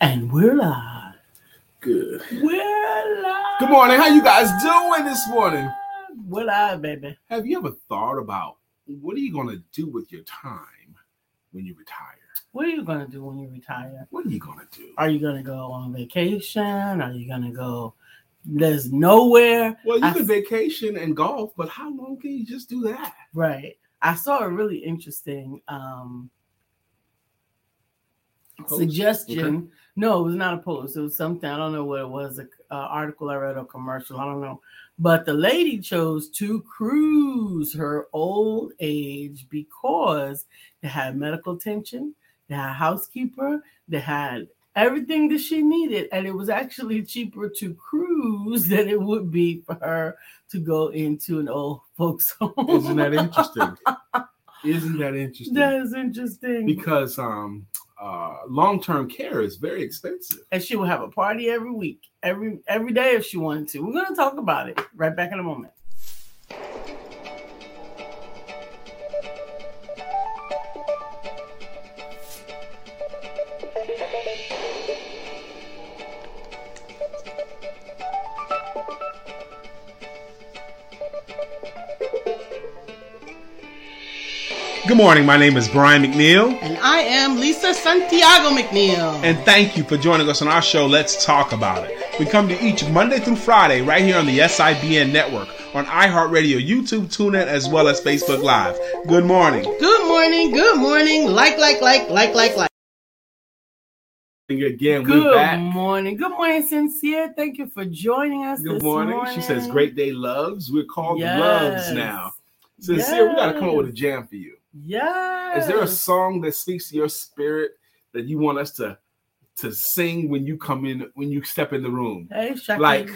And we're live. Good. We're live. Good morning. How you guys doing this morning? We're live, baby. Have you ever thought about what are you going to do with your time when you retire? What are you gonna do when you retire? What are you going to do? Are you gonna go on vacation? Are you gonna go? There's nowhere. Well, you I- can vacation and golf, but how long can you just do that? Right. I saw a really interesting um Post? suggestion. No, it was not a post. It was something. I don't know what it was. A uh, article I read or commercial. I don't know. But the lady chose to cruise her old age because they had medical attention, they had a housekeeper, they had everything that she needed, and it was actually cheaper to cruise than it would be for her to go into an old folks home. Isn't that interesting? Isn't that interesting? that is interesting. Because um, uh, long-term care is very expensive. and she will have a party every week, every every day if she wanted to. We're gonna talk about it right back in a moment. Good morning. My name is Brian McNeil. And I am Lisa Santiago McNeil. And thank you for joining us on our show, Let's Talk About It. We come to each Monday through Friday right here on the SIBN network, on iHeartRadio, YouTube, TuneIn, as well as Facebook Live. Good morning. good morning, good morning. Like, like, like, like, like, like. Again, Good we're back. morning. Good morning, Sincere. Thank you for joining us. Good this morning. She says, Great Day Loves. We're called Loves now. Sincere, we got to come up with a jam for you. Yes. Is there a song that speaks to your spirit that you want us to to sing when you come in, when you step in the room? Hey, like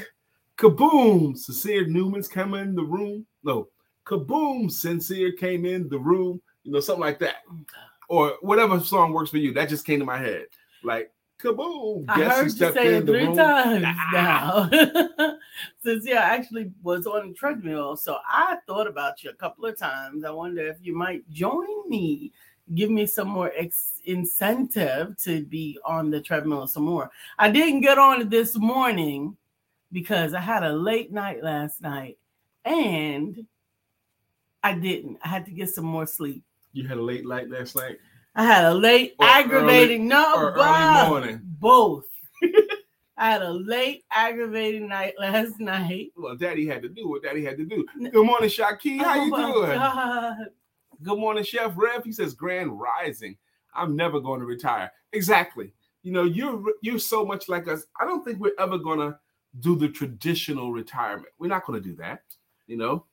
kaboom sincere newman's come in the room. No kaboom sincere came in the room. You know something like that. Mm, or whatever song works for you. That just came to my head. Like kaboom I guess heard you say it three room times Ah. now. Since yeah, I actually was on the treadmill, so I thought about you a couple of times. I wonder if you might join me, give me some more ex- incentive to be on the treadmill some more. I didn't get on it this morning because I had a late night last night, and I didn't. I had to get some more sleep. you had a late night last night I had a late, Or aggravating, no, early morning? Both. I had a late, aggravating night last night. well daddy had to do what daddy had to do good morning shaki how Oh you doing God. Good morning, Chef Rev. He says, "Grand Rising. I'm never going to retire." Exactly. You know, you're you're so much like us. I don't think we're ever going to do the traditional retirement. We're not going to do that. You know.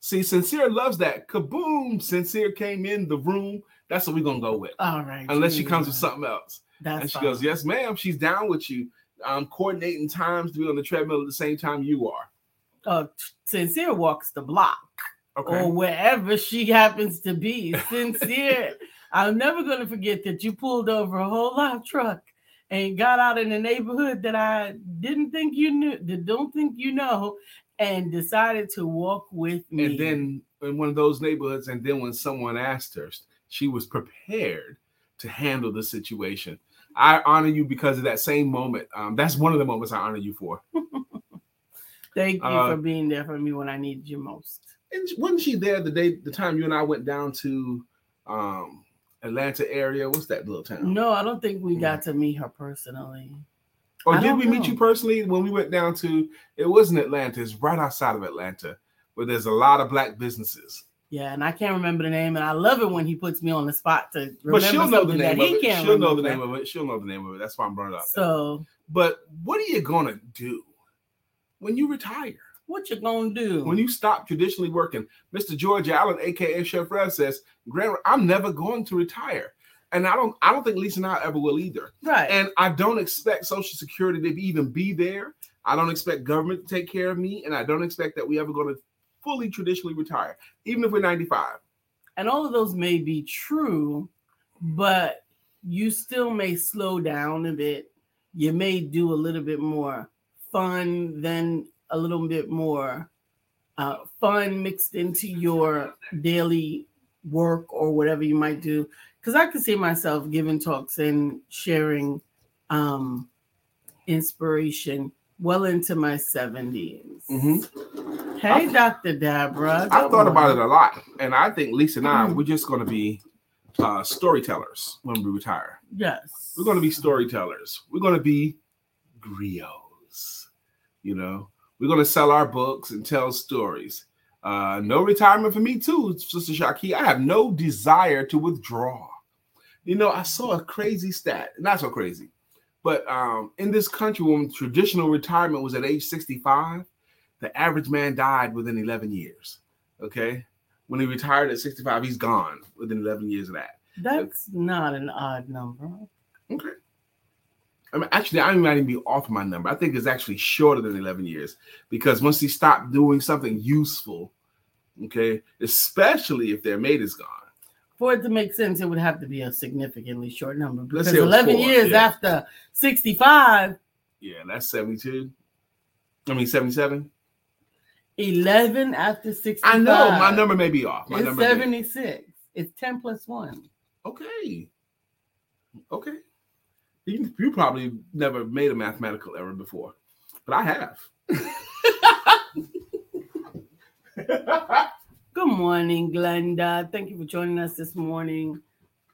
See, Sincere loves that. Kaboom! Sincere came in the room. That's what we're gonna go with, All right. unless she comes with something else. That's and she fine. goes, "Yes, ma'am. She's down with you. Um, coordinating times to be on the treadmill at the same time you are." Uh, sincere walks the block Okay. or wherever she happens to be. Sincere. I'm never going to forget that you pulled over a whole lot truck and got out in a neighborhood that I didn't think you knew, that don't think you know, and decided to walk with me. and then in one of those neighborhoods, and then when someone asked her, she was prepared to handle the situation. I honor you because of that same moment. Um, that's one of the moments I honor you for. thank you uh, for being there for me when I needed you most. And wasn't she there the day, the time you and I went down to um, Atlanta area? What's that little town? No, I don't think we got to meet her personally. or I did we meet you personally when we went down to? It wasn't Atlanta. It's right outside of Atlanta, where there's a lot of black businesses. Yeah, and I can't remember the name, and I love it when he puts me on the spot to remember But she'll know the name of he it. can't She'll know the name of it. She'll know the name of it. That's why I'm bringing it up. So, But what are you gonna do when you retire? what you gonna do? When you stop traditionally working? Mr. George Allen, aka Chef Rev, says, Grant, I'm never going to retire. And I don't I don't think Lisa and I ever will either. right? And I don't expect Social Security to even be there. I don't expect government to take care of me, and I don't expect that we ever going to fully traditionally retire, even if we're 95. and all of those may be true, but you still may slow down a bit. You may do a little bit more fun, then a little bit more uh, fun mixed into your daily work or whatever you might do. Because I can see myself giving talks and sharing um, inspiration well into my 70s. Mhm. Hey, Dr. Deborah. I good thought about it a lot, and I think Lisa and I Mhm. we're just going to be uh, storytellers when we retire. Yes. We're going to be storytellers. We're going to be griots. You know, we're going to sell our books and tell stories. Uh, no retirement for me too, Sister Shaki. I have no desire to withdraw. You know, I saw a crazy stat, not so crazy, but um, in this country, when traditional retirement was at age 65, the average man died within 11 years. Okay. When he retired at 65, he's gone within 11 years of that. That's not an odd number. Okay. I mean, actually, I might even be off my number. I think it's actually shorter than 11 years because once he stopped doing something useful, okay, especially if their mate is gone. For it to make sense, it would have to be a significantly short number Let's because say 11 four, years yeah. after 65, Yeah, that's 72. I mean, 77. 11 after 65. I know my number may be off. My It's number may- 76. It's 10 plus 1. Okay. Okay. You, you probably never made a mathematical error before, but I have. Good morning, Glenda. Thank you for joining us this morning.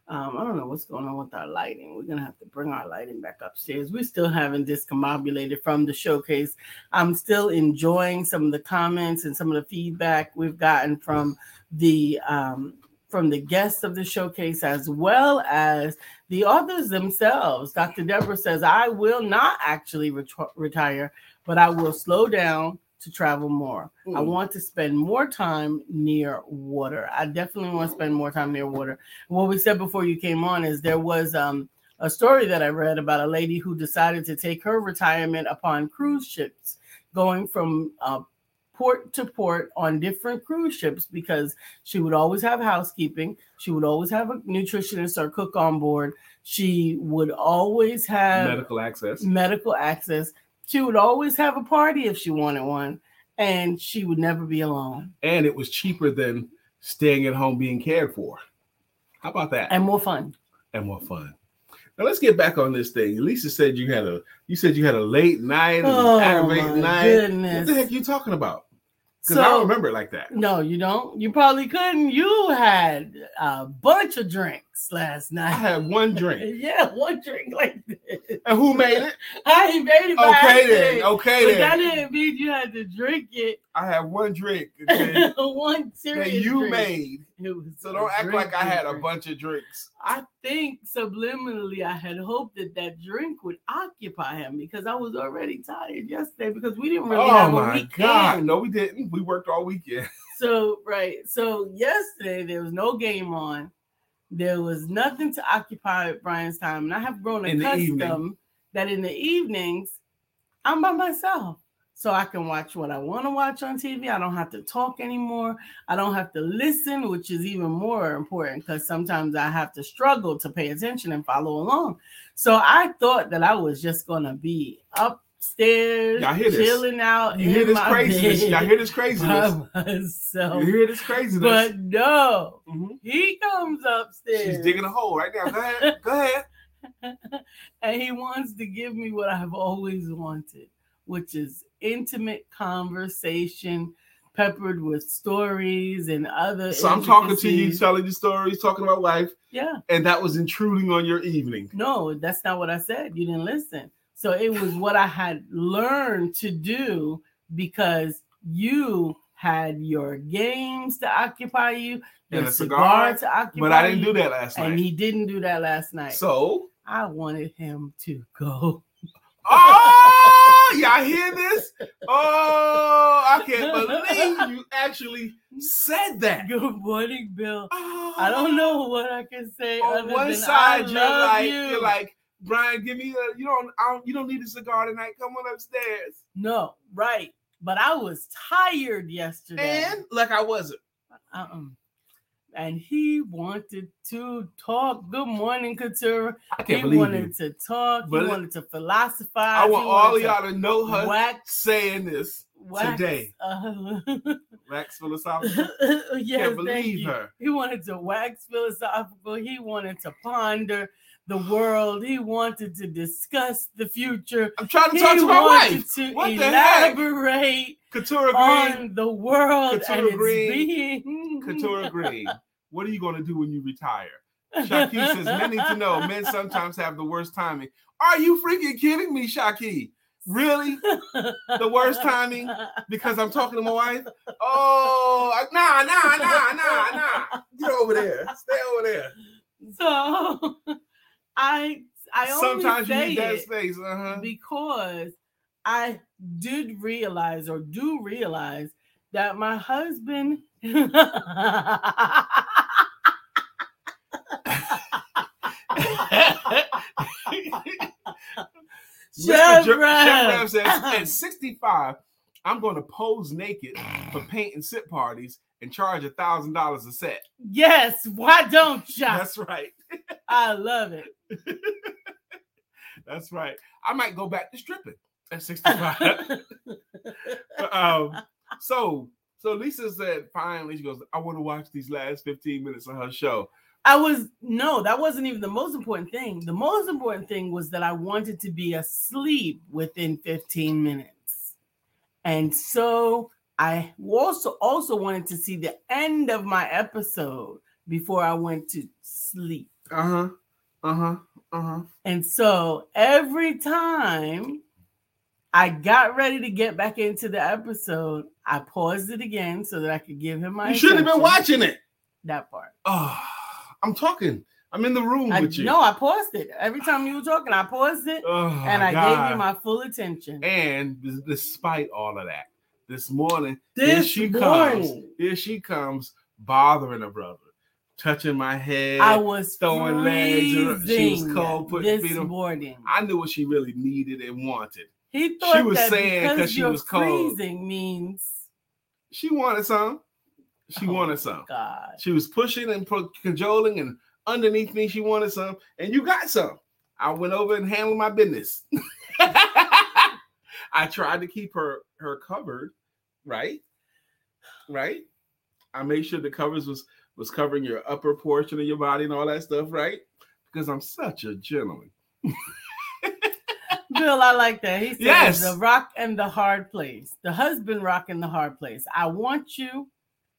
Um, I don't know what's going on with our lighting. We're gonna have to bring our lighting back upstairs. We're still haven't discombobulated from the showcase. I'm still enjoying some of the comments and some of the feedback we've gotten from the um, from the guests of the showcase as well as the authors themselves. Dr. Deborah says, "I will not actually ret- retire, but I will slow down to travel more. I Mm. want to spend more time near water. I definitely want to spend more time near water. What we said before you came on is there was um, a story that I read about a lady who decided to take her retirement upon cruise ships, going from uh, port to port on different cruise ships because she would always have housekeeping. She would always have a nutritionist or cook on board. She would always have Medical access. medical access. She would always have a party if she wanted one, and she would never be alone And it was cheaper than staying at home being cared for. How about that? and more fun. and more fun. Now let's get back on this thing. Lisa said you had a you said you had a late night, Oh, aggravating night. goodness. What the heck are you talking about? Because I don't remember it like that. no, you don't. You probably couldn't. You had a bunch of drinks last night. I had one drink. yeah, one drink like this. And who made it? I made it. Okay then. Okay But that didn't mean you had to drink it. I had one drink okay, one that serious you drink. made. It So don't act like I had a bunch of drinks. I think subliminally I had hoped that that drink would occupy him because I was already tired yesterday because we didn't really oh have a my weekend. god. No, we didn't. We worked all weekend. So right, so yesterday there was no game on. There was nothing to occupy Brian's time, and I have grown In accustomed that in the evenings I'm by myself. So I can watch what I want to watch on TV. I don't have to talk anymore. I don't have to listen, which is even more important because sometimes I have to struggle to pay attention and follow along. So I thought that I was just gonna be upstairs, Y'all hear this? chilling out. You hear this craziness? bed Y'all hear this craziness? by myself. You hear this craziness? But no, Mhm. he comes upstairs. She's digging a hole right now. Go ahead. Go ahead. and he wants to give me what I've always wanted, which is intimate conversation peppered with stories and other. So I'm talking to you, telling you stories, talking about life, Yeah, and that was intruding on your evening. no, that's not what I said. You didn't listen. So it was what I had learned to do because you had your games to occupy you, your And a cigar, cigar, to occupy But I didn't do that last night. And he didn't do that last night. So, I wanted him to go. oh, y'all hear this? Oh, I can't believe you actually said that. Good morning, Bill. Oh. I don't know what I can say. On other one than side, I you're like, you. you're like, Brian, give me a. You don't, I don't. You don't need a cigar tonight. Come on upstairs. no, right. But I was tired yesterday. And like I wasn't. uh-uh. and he wanted to talk. Good morning, Couture. I He can't believe wanted you. to talk. But he wanted to philosophize. I want all of y'all to know to her wax, saying this wax. today. Uh, Wax philosophical. yes, Can't thank believe you. her. He wanted to wax philosophical. He wanted to ponder the world. He wanted to discuss the future. I'm trying to He talk to my wife. to What the heck? elaborate Couture Green. on the world Couture and its Green. Couture Green. What are you going to do when you retire? Shaki says, men need to know men sometimes have the worst timing. Are you freaking kidding me, Shaki? Really? The worst timing? Because I'm talking to my wife? Oh, nah, nah, nah, nah, nah. Get over there. Stay over there. So I I only Sometimes you say need that space. Uh-huh. because I did realize or do realize that my husband Chef Ram says, at 65, I'm going to pose naked for paint and sip parties and charge a thousand dollars a set. Yes, why don't you? That's right. I love it. That's right. I might go back to stripping at 65. um, so so Lisa said finally she goes, I want to watch these last 15 minutes of her show. I was no, that wasn't even the most important thing. The most important thing was that I wanted to be asleep within 15 minutes. And so I also also wanted to see the end of my episode before I went to sleep. Uh-huh. Uh-huh. Uh-huh. And so every time I got ready to get back into the episode, I paused it again so that I could give him my You should have been watching it. that part. Oh, I'm talking. I'm in the room I, with you. no, I paused it. Every time you were talking, I paused it Oh, and I God. gave you my full attention. And despite all of that, this morning, here she morning, comes. Here she comes, bothering her brother, touching my head. I was throwing legs. She was cold, putting feet on- morning. I knew what she really needed and wanted. He thought was that saying 'cause because she was cold. freezing means She wanted some. She Oh, wanted some. God. She was pushing and cajoling, and underneath me, she wanted some, and you got some. I went over and handled my business. I tried to keep her her covered, right? Right. I made sure the covers was was covering your upper portion of your body and all that stuff, right? Because I'm such a gentleman. Bill, I like that. He said Yes. the rock and the hard place. The husband rock and the hard place. I want you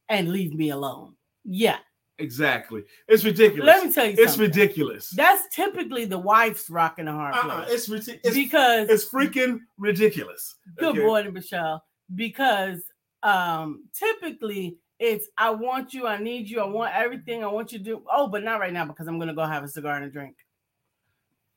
and leave me alone. Yeah. Exactly. It's ridiculous. Let me tell you it's something. ridiculous. That's typically the wife's rock and the hard Uh-uh, place. it's, ridiculous. because it's freaking ridiculous. Good Okay? morning, Michelle. Because um typically it's I want you, I need you, I want everything, I want you to do. Oh, but not right now because I'm gonna go have a cigar and a drink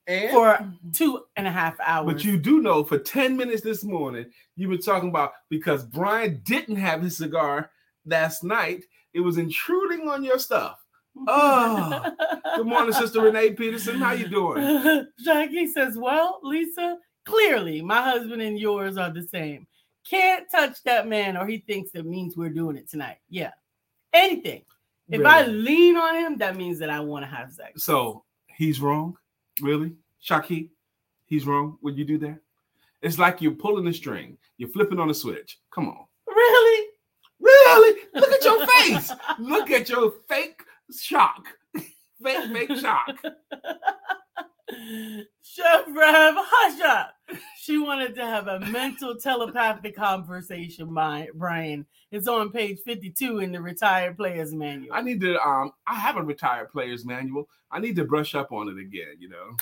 And for two and a half hours. But you do know for 10 minutes this morning, you were talking about because Brian didn't have his cigar last night, it was intruding on your stuff. Oh, Good morning, Sister Renee Peterson. How you doing? Jackie says, Well, Lisa, clearly my husband and yours are the same. Can't touch that man, or he thinks it means we're doing it tonight. Yeah. Anything. If I lean on him, that means that I want to have sex. So he's wrong? Really? Shaki, he's wrong when you do that? It's like you're pulling a string, you're flipping on a switch. Come on. Really? Really? Look at your face. Look at your fake shock. fake, fake shock. Chef Rev, hush up. She wanted to have a mental telepathic conversation, my Brian. It's on page 52 in the retired players manual. I need to um I have a retired player's manual. I need to brush up on it again, you know.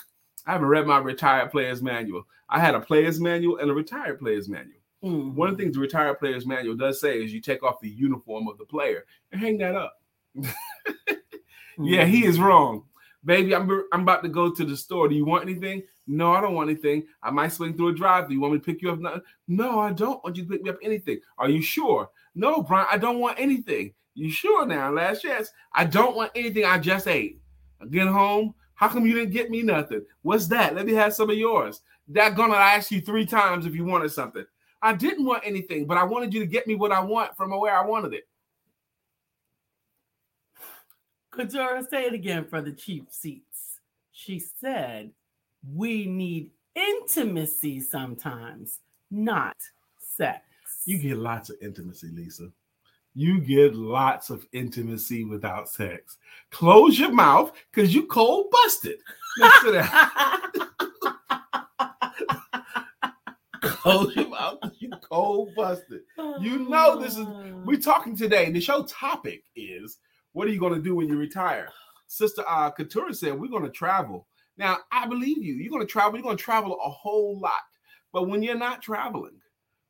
I haven't read my retired player's manual. I had a player's manual and a retired player's manual. Mhm. One of the things the retired player's manual does say is you take off the uniform of the player and hang that up. Yeah, he is wrong. Baby, I'm I'm about to go to the store. Do you want anything? No, I don't want anything. I might swing through a drive. Do you want me to pick you up? No, no, I don't want you to pick me up anything. Are you sure? No, Brian, I don't want anything. You sure now? Last chance. I don't want anything. I just ate. I get home. How come you didn't get me nothing? What's that? Let me have some of yours. That gonna ask you three times if you wanted something. I didn't want anything, but I wanted you to get me what I want from where I wanted it. Couture, say it again for the cheap seats. She said, We need intimacy sometimes, not sex. You get lots of intimacy, Lisa. you get lots of intimacy without sex. Close your mouth because you cold busted. Listen to. Close your mouth. You cold busted. You know this is oh. we're talking today. The show topic is what are you going to do when you retire? Sister uh Couture said we're going to travel. Now I believe you. You're going to travel. You're going to travel a whole lot. But when you're not traveling,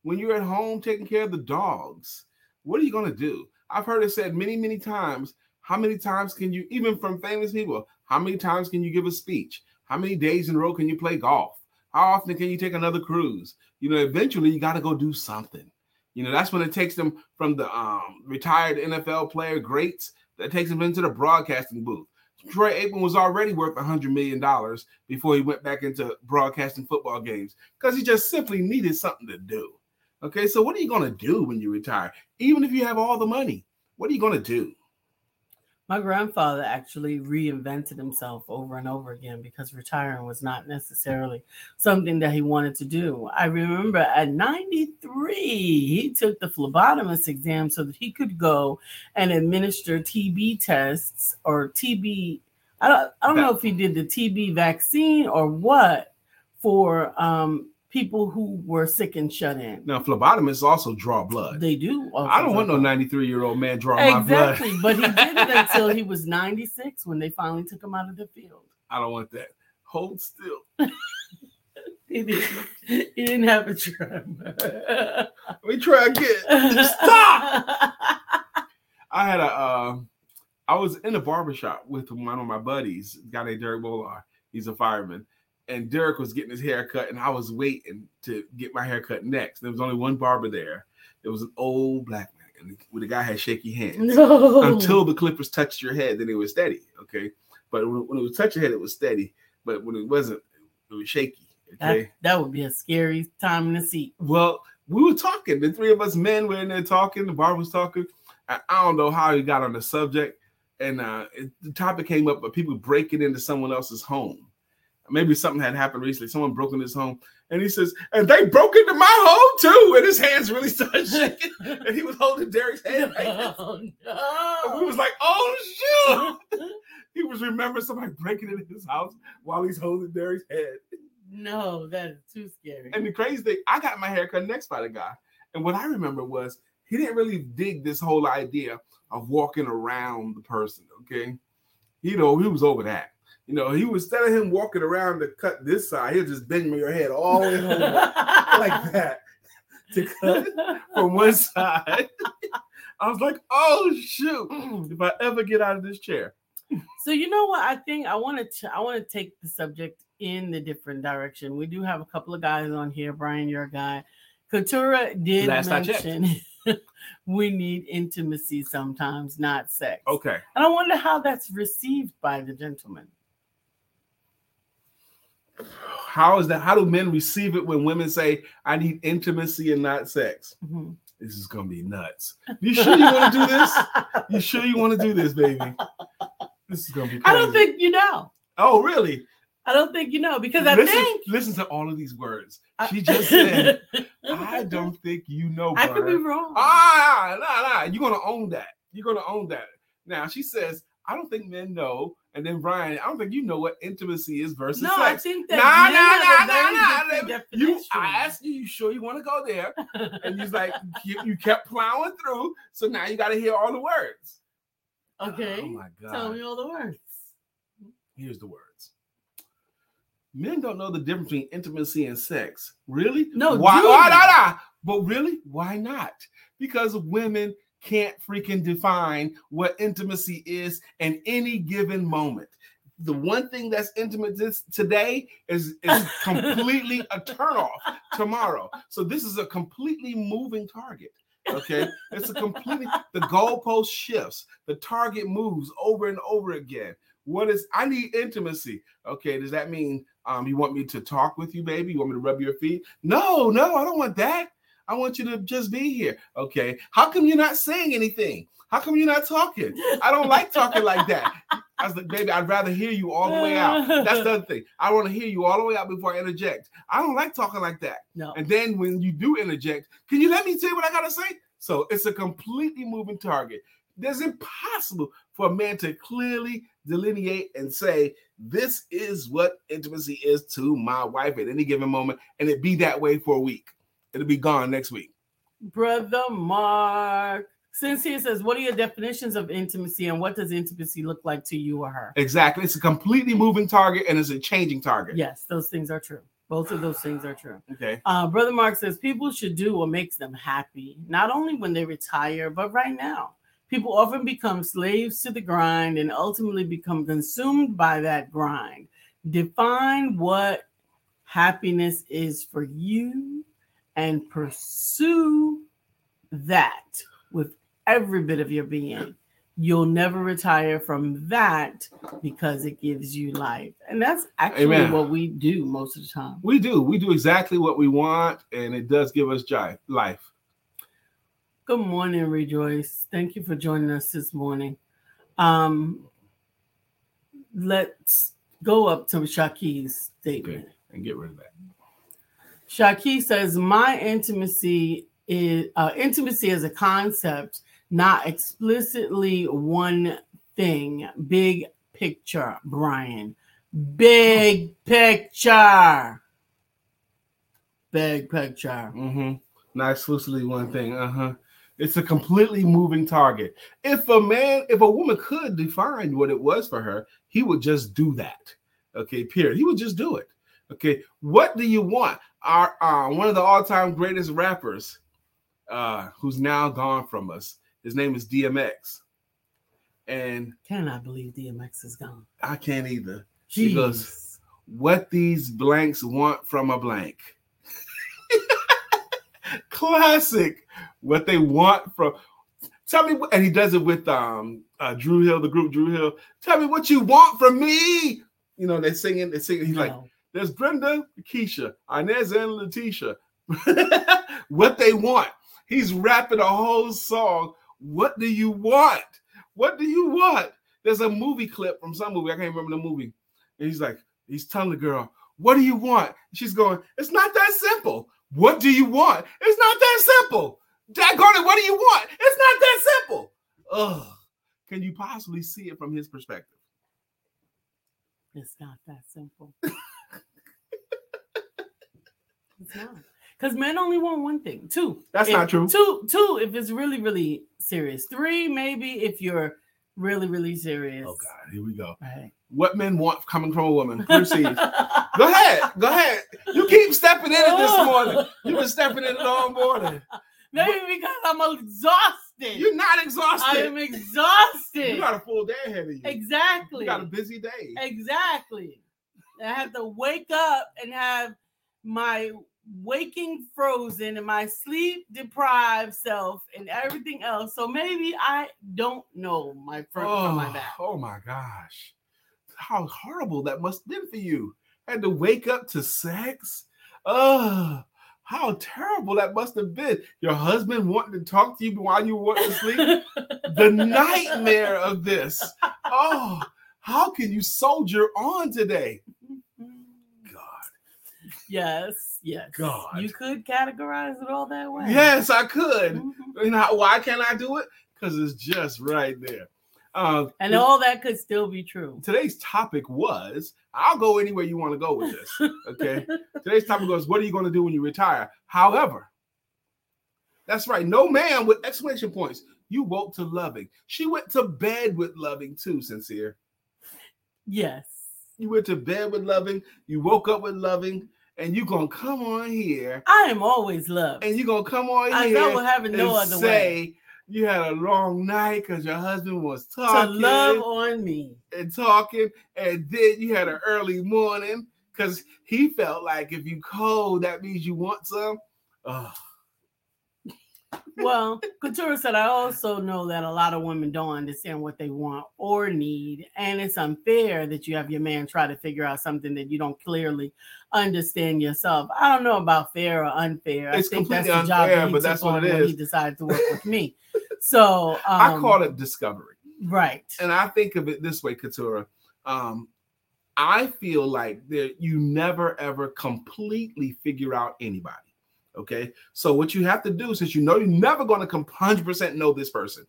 when you're at home taking care of the dogs, what are you going to do? I've heard it said many, many times. How many times can you, even from famous people, how many times can you give a speech? How many days in a row can you play golf? How often can you take another cruise? You know, eventually you got to go do something. You know, that's when it takes them from the um, retired NFL player greats that takes him into the broadcasting booth. Troy Aikman was already worth $100 million before he went back into broadcasting football games because he just simply needed something to do. Okay, so what are you going to do when you retire? Even if you have all the money, what are you going to do? My grandfather actually reinvented himself over and over again because retiring was not necessarily something that he wanted to do. I remember at 93, he took the phlebotomist exam so that he could go and administer TB tests or TB. I don't, I don't know if he did the TB vaccine or what for um, people who were sick and shut in. Now, phlebotomists also draw blood. They do. I don't want no 93 year old man drawing exactly, my blood. Exactly, but he did it until he was 96 when they finally took him out of the field. I don't want that. Hold still. he, didn't, he didn't have a. Let me try again. Stop. I had a. Uh, I was in a barbershop with one of my buddies, a guy named Derek Bolar. He's a fireman and Derek was getting his hair cut, and I was waiting to get my hair cut next. There was only one barber there. It was an old black man, and the guy had shaky hands. No. Until the clippers touched your head, then it was steady. Okay, but when, when it was touching your head, it was steady. But when it wasn't, it was shaky. Okay, that, that would be a scary time in the seat. Well, we were talking. The three of us men were in there talking. The barber was talking. I, I don't know how he got on the subject, and uh, it, the topic came up of people breaking into someone else's home maybe something had happened recently. Someone broke in his home, and he says, "And they broke into my home too." And his hands really started shaking, and he was holding Derek's hand. Oh, no. And we was like, "Oh shoot!" he was remembering somebody breaking into his house while he's holding Derek's head. No, that is too scary. And the crazy thing, I got my hair cut next by the guy, and what I remember was he didn't really dig this whole idea of walking around the person. Okay, you know, he was over that. You know, he was instead of him walking around to cut this side, he'll just bend your head all the way over like that to cut from one side. I was like, oh shoot, if I ever get out of this chair. So you know what? I think I want to I want to take the subject in the different direction. We do have a couple of guys on here. Brian, you're a guy. Couture did Last mention we need intimacy sometimes, not sex. Okay. And I wonder how that's received by the gentleman. How is that? How do men receive it when women say, I need intimacy and not sex? Mm-hmm. This is gonna be nuts. You sure you want to do this? You sure you want to do this, baby? This is gonna be crazy. I don't think you know. Oh, really? I don't think you know because I listen, think listen to all of these words. She just said, I don't think you know. I could be wrong. Ah, nah, nah. You're gonna own that. You're gonna own that. Now she says, I don't think men know. And then Brian, I don't think you know what intimacy is versus no, I sex. think that nah, men have a nah, nah, nah. You. I asked you, you sure you want to go there? And he's like, you, you kept plowing through, so now you got to hear all the words. okay, Oh my god. tell me all the words. Here's the words. Men don't know the difference between intimacy and sex. Really? No, Why? why nah. But really, why not? Because women can't freaking define what intimacy is in any given moment. The one thing that's intimate this today is, is completely a turnoff tomorrow. So this is a completely moving target. Okay, it's a completely the goalpost shifts, the target moves over and over again. What is I need intimacy? Okay, does that mean um you want me to talk with you, baby? You want me to rub your feet? No, no, I don't want that. I want you to just be here. Okay. How come you're not saying anything? How come you're not talking? I don't like talking like that. I was like, baby, I'd rather hear you all the way out. That's the other thing. I want to hear you all the way out before I interject. I don't like talking like that. No. And then when you do interject, can you let me say what I gotta say? So it's a completely moving target. It's impossible for a man to clearly delineate and say, This is what intimacy is to my wife at any given moment, and it be that way for a week. It'll be gone next week. Brother Mark. Sincere says, What are your definitions of intimacy and what does intimacy look like to you or her? Exactly. It's a completely moving target and it's a changing target. Yes, those things are true. Both of those things are true. Okay. Uh, Brother Mark says, People should do what makes them happy, not only when they retire, but right now. People often become slaves to the grind and ultimately become consumed by that grind. Define what happiness is for you and pursue that with every bit of your being. You'll never retire from that because it gives you life. And that's actually Amen. what we do most of the time. We do. We do exactly what we want, and it does give us joy, life. Good morning, Rejoice. Thank you for joining us this morning. Um, let's go up to Shaki's statement. Okay. And get rid of that. Shaki says, "My intimacy is uh, intimacy as a concept, not explicitly one thing. Big picture, Brian. Big picture. Big picture. Mm-hmm. Not exclusively one thing. Uh-huh. It's a completely moving target. If a man, if a woman could define what it was for her, he would just do that. Okay, period. He would just do it. Okay, what do you want? Our uh, one of the all-time greatest rappers, uh, who's now gone from us. His name is DMX, and Cannot believe DMX is gone. I can't either. He goes, what these blanks want from a blank. Classic. What they want from. Tell me, what- and he does it with um uh, Dru Hill, the group Dru Hill. Tell me what you want from me. You know, they're singing, they're singing. He's like, No. There's Brenda, Keisha, Inez, and Letitia. what they want. He's rapping a whole song. What do you want? What do you want? There's a movie clip from some movie. I can't remember the movie. And he's like, he's telling the girl, what do you want? She's going, it's not that simple. What do you want? It's not that simple. Daggone it, what do you want? It's not that simple. Ugh. Can you possibly see it from his perspective? It's not that simple. it's not. Because men only want one thing. Two. That's If- not true. Two, two, if it's really, really serious. Three, maybe if you're really, really serious. Oh God, here we go. Right. What men want coming from a woman. Proceed. Go ahead. Go ahead. You keep stepping in it this morning. You've been stepping in it all morning. maybe because I'm exhausted. You're not exhausted. I am exhausted. You got a full day ahead of you. exactly. You got a busy day. Exactly. I have to wake up and have my waking frozen and my sleep deprived self and everything else. So maybe I don't know my front from my Oh, back. oh my gosh. How horrible that must have been for you. Had to wake up to sex. Oh, how terrible that must have been. Your husband wanting to talk to you while you were to sleep. the nightmare of this. Oh, how can you soldier on today? God. yes, yes. God. You could categorize it all that way. Yes, I could. Mhm. You know how- why can't I do it? Because it's just right there. Uh, And all that could still be true. today's topic was I'll go anywhere you want to go with this. Okay. today's topic was what are you going to do when you retire? However, that's right. No man with exclamation points. You woke to loving. She went to bed with loving too, sincere. Yes. You went to bed with loving. You woke up with loving, and you're gonna come on here, I am always loved. and you're gonna come on I here know will have it and no other way. say you had a long night because your husband was talking. To love on me. and talking, and then you had an early morning because he felt like if you cold, that means you want some. Oh, Well, Couture said, I also know that a lot of women don't understand what they want or need. And it's unfair that you have your man try to figure out something that you don't clearly understand yourself. I don't know about fair or unfair. It's I think that's the job unfair, he but that's what it is. he decided to work with me. So um, I call it discovery. right. and I think of it this way, Katura. Um, I feel like that you never ever completely figure out anybody. Okay. So what you have to do, since you know you're never going to 100% know this person,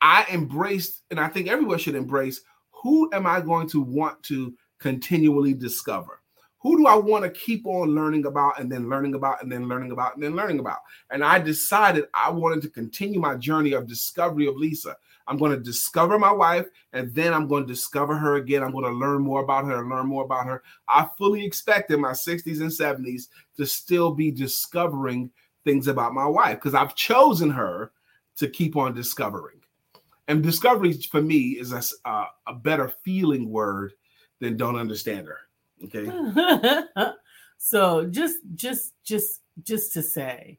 I embraced, and I think everyone should embrace who am I going to want to continually discover? Who do I want to keep on learning about and then learning about and then learning about and then learning about? And I decided I wanted to continue my journey of discovery of Lisa. I'm going to discover my wife and then I'm going to discover her again. I'm going to learn more about her and learn more about her. I fully expect in my 60s and 70s to still be discovering things about my wife because I've chosen her to keep on discovering. And discovery for me is a, uh, a better feeling word than don't understand her. Okay. so just just just just to say,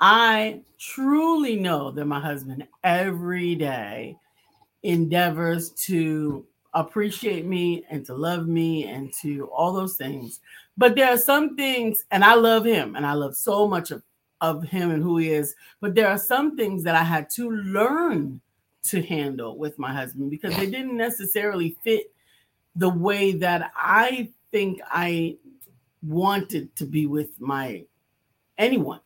I truly know that my husband every day endeavors to appreciate me and to love me and to all those things. But there are some things, and I love him and I love so much of, of him and who he is. But there are some things that I had to learn to handle with my husband because they didn't necessarily fit the way that I think I wanted to be with my anyone,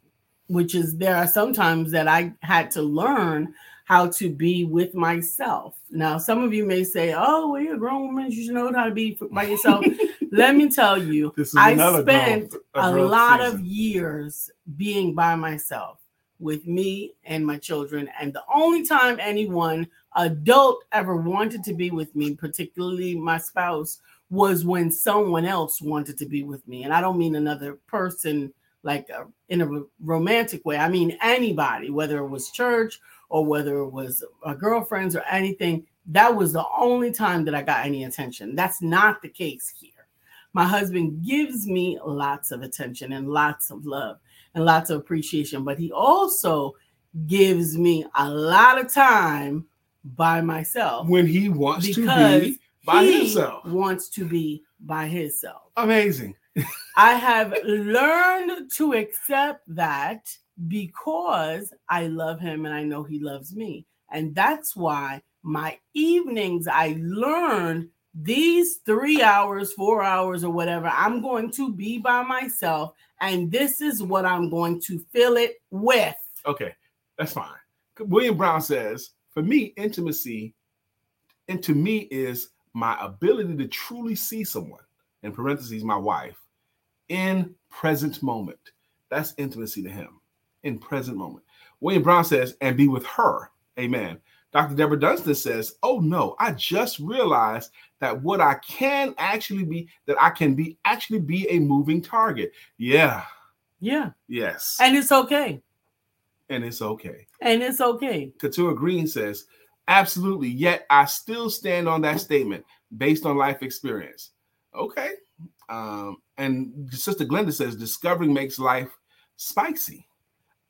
which is there are sometimes that I had to learn how to be with myself. Now, some of you may say, "Oh, well, you're a grown woman; you should know how to be by yourself." Let me tell you, I spent a lot season. of years being by myself with me and my children. And the only time anyone adult ever wanted to be with me, particularly my spouse, was when someone else wanted to be with me. And I don't mean another person like a, uh, in a romantic way. I mean anybody, whether it was church or whether it was a girlfriends or anything. That was the only time that I got any attention. That's not the case here. My husband gives me lots of attention and lots of love and lots of appreciation, but he also gives me a lot of time by myself when he wants to be by himself. Wants to be by himself. Amazing. I have learned to accept that because I love him and I know he loves me. And that's why my evenings I learned these three hours, four hours, or whatever, I'm going to be by myself. And this is what I'm going to fill it with. Okay, that's fine. William Brown says, for me, intimacy, and to me, is my ability to truly see someone, in parentheses, my wife, in present moment. That's intimacy to him, in present moment. William Brown says, and be with her. Amen. Dr. Deborah Dunstan says, Oh no, I just realized that what I can actually be, that I can be actually be a moving target. Yeah. Yeah. Yes. And it's okay. And it's okay. And it's okay. Katura Green says, Absolutely. Yet I still stand on that statement based on life experience. Okay. Um, and Sister Glenda says, Discovering makes life spicy.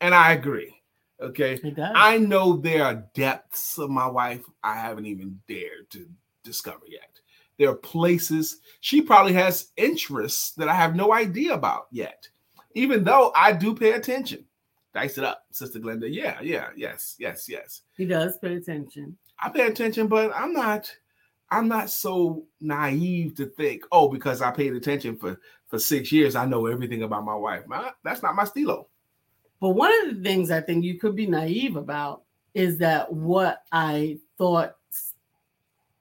And I agree. Okay. I know there are depths of my wife I haven't even dared to discover yet. There are places she probably has interests that I have no idea about yet, even though I do pay attention. Dice it up, Sister Glenda. Yeah, yeah, yes, yes, yes. He does pay attention. I pay attention, but I'm not I'm not so naive to think, oh, because I paid attention for for six years, I know everything about my wife. My, that's not my stilo. But one of the things I think you could be naive about is that what I thought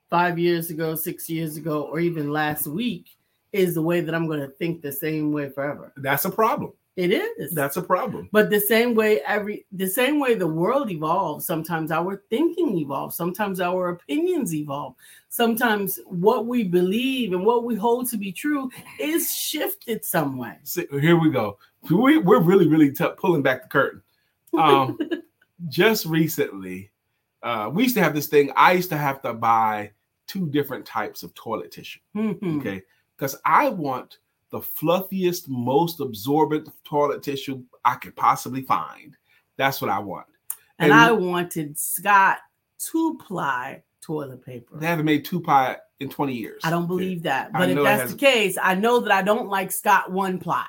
five years ago, six years ago, or even last week is the way that I'm going to think the same way forever. That's a problem. It is. That's a problem. But the same way every the same way the world evolves, sometimes our thinking evolves, sometimes our opinions evolve. Sometimes what we believe and what we hold to be true is shifted some way. See, here we go. We, we're really, really t- pulling back the curtain. Um, just recently, uh, we used to have this thing. I used to have to buy two different types of toilet tissue. Mm-hmm. Okay. Because I want the fluffiest, most absorbent toilet tissue I could possibly find. That's what I want. And, and I wanted Scott two ply toilet paper. They haven't made two ply in 20 years. I don't believe that. But if that's the case, I know that I don't like Scott one ply.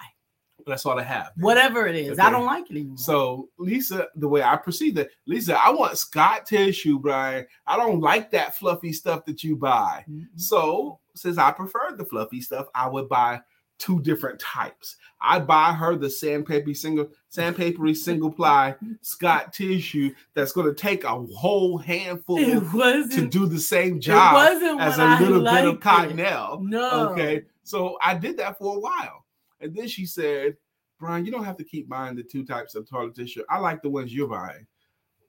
That's all I have. Whatever it is, okay. I don't like it anymore. So, Lisa, the way I perceive that, Lisa, I want Scott tissue, Brian. I don't like that fluffy stuff that you buy. Mm-hmm. So, since I prefer the fluffy stuff, I would buy two different types. I buy her the sandpaper single sandpapery single ply Scott tissue that's going to take a whole handful to do the same job as a little bit of cottonelle. No. Okay. So I did that for a while. And then she said, Brian, you don't have to keep buying the two types of toilet tissue. I like the ones you're buying.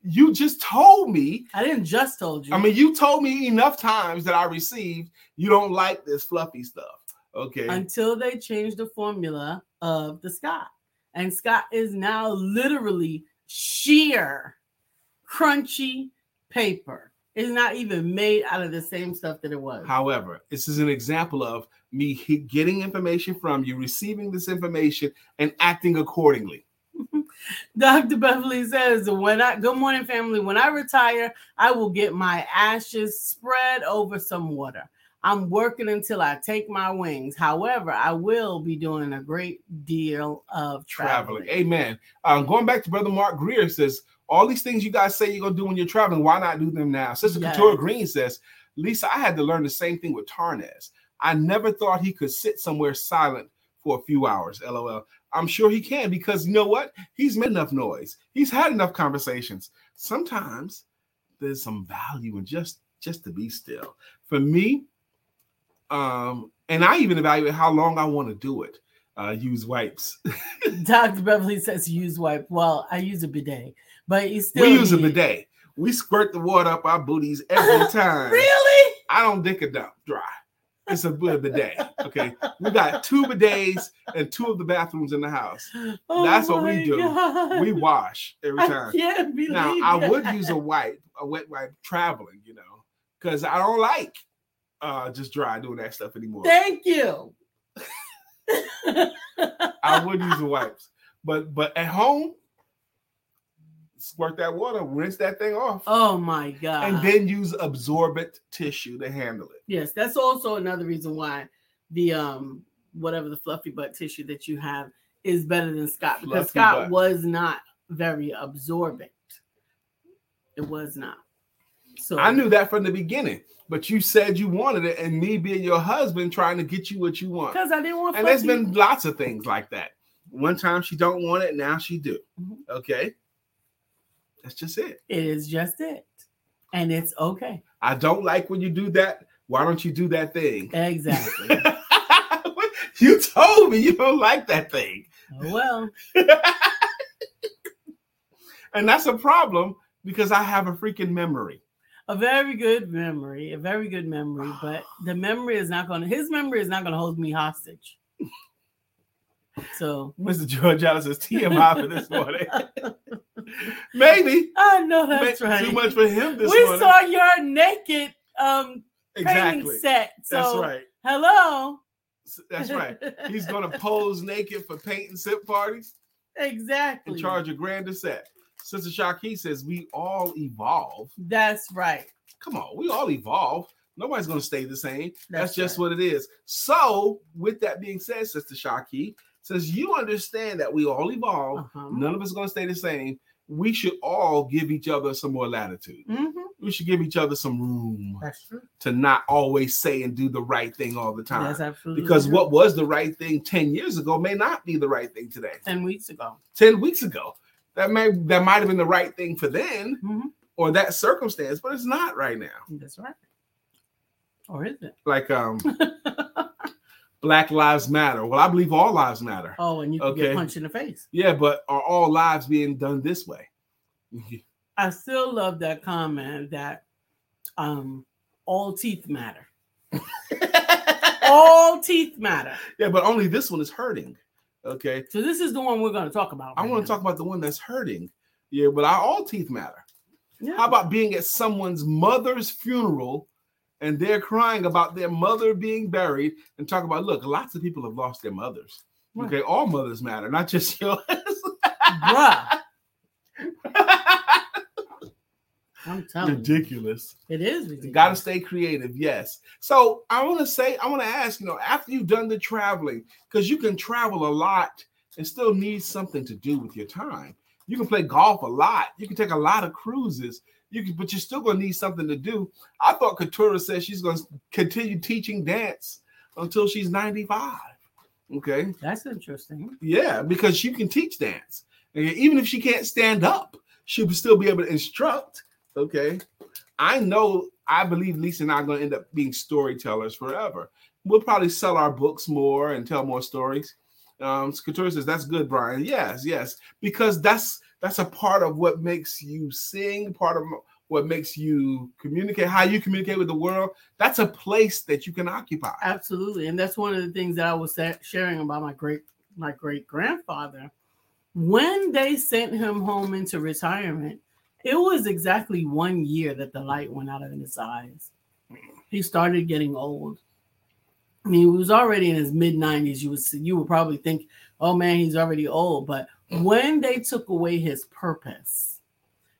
You just told me. I didn't just told you. I mean, you told me enough times that I received you don't like this fluffy stuff. Okay. until they changed the formula of the Scott. And Scott is now literally sheer, crunchy paper. It's not even made out of the same stuff that it was. However, this is an example of me getting information from you, receiving this information, and acting accordingly. Dr. Beverly says, when I good morning, family. When I retire, I will get my ashes spread over some water. I'm working until I take my wings. However, I will be doing a great deal of traveling. Traveling. Amen. Um, going back to Brother Mark Greer says, all these things you guys say you're gonna do when you're traveling, why not do them now? Sister Yes. Katura Green says, Lisa, I had to learn the same thing with Tarnez. I never thought he could sit somewhere silent for a few hours. LOL. I'm sure he can because you know what? He's made enough noise. He's had enough conversations. Sometimes there's some value in just just to be still. For me, um, and I even evaluate how long I want to do it. Uh, use wipes. Dr. Beverly says use wipe. Well, I use a bidet, but you still we use a need- bidet. We squirt the water up our booties every time. Really? I don't dick a dump dry. It's a bidet. Okay. We got two bidets and two of the bathrooms in the house. Oh That's what we do. God. We wash every I time. can't believe Now I would use a wipe, a wet wipe traveling, you know, because I don't like uh just dry doing that stuff anymore. Thank you. I would use the wipes. But but at home, squirt that water, rinse that thing off. Oh my god. and then use absorbent tissue to handle it. yes, that's also another reason why the um whatever the fluffy butt tissue that you have is better than Scott because Fluffy Scott butt. was not very absorbent. It was not. So I knew that from the beginning, but you said you wanted it, and me being your husband trying to get you what you want. because I didn't want And there's fluffy- been lots of things like that. One time she don't want it, now she do. Mhm. Okay, that's just it. it is just it. And it's okay. I don't like when you do that. Why don't you do that thing? Exactly. you told me you don't like that thing. Oh, well, And that's a problem because I have a freaking memory. A very good memory, a very good memory, but the memory is not going to, his memory is not going to hold me hostage. So Mr. George Allen says TMI for this morning. Maybe. I know that's May- right. Too much for him this we morning. saw your naked um exactly. painting set. So That's right. hello. That's right. He's gonna pose naked for paint and sip parties exactly. and charge a grand a set. Sister Shaki says we all evolve. That's right. Come on, we all evolve. Nobody's gonna stay the same. That's, That's just right. what it is. So, with that being said, Sister Shaki, since you understand that we all evolve, Uh-huh. none of us gonna stay the same. We should all give each other some more latitude. Mhm. We should give each other some room That's true. to not always say and do the right thing all the time. That's absolutely because true. what was the right thing 10 years ago may not be the right thing today. ten weeks ago. 10 weeks ago. That may that might have been the right thing for then Mhm. or that circumstance, but it's not right now. That's right. Or is it? Like um Black Lives Matter. Well, I believe all lives matter. Oh, and you can Okay. get punched in the face. Yeah, but are all lives being done this way? I still love that comment that um all teeth matter. all teeth matter. yeah, but only this one is hurting. Okay. So this is the one we're going to talk about. I right want to talk about the one that's hurting. Yeah, but our all teeth matter. Yeah. How about being at someone's mother's funeral and they're crying about their mother being buried and talk about, look, lots of people have lost their mothers. Right. Okay, all mothers matter, not just yours. Bruh, I'm telling you, Ridiculous. it is You ridiculous. got to stay creative, yes. So I want to say, I want to ask, you know, after you've done the traveling, because you can travel a lot and still need something to do with your time. You can play golf a lot. You can take a lot of cruises. You can, but you're still going to need something to do. I thought Katura said she's going to continue teaching dance until she's 95. Okay. That's interesting. Yeah, because she can teach dance. And even if she can't stand up, she'll still be able to instruct. Okay. I know, I believe Lisa and I are going to end up being storytellers forever. We'll probably sell our books more and tell more stories. Um, Katura says, That's good, Brian. Yes, yes. Because that's that's a part of what makes you sing, part of what makes you communicate, how you communicate with the world. That's a place that you can occupy. Absolutely, and that's one of the things that I was sharing about my great my great grandfather. When they sent him home into retirement, it was exactly one year that the light went out of his eyes. He started getting old. I mean, he was already in his mid 90s. You would you would probably think, oh man, he's already old. But when they took away his purpose,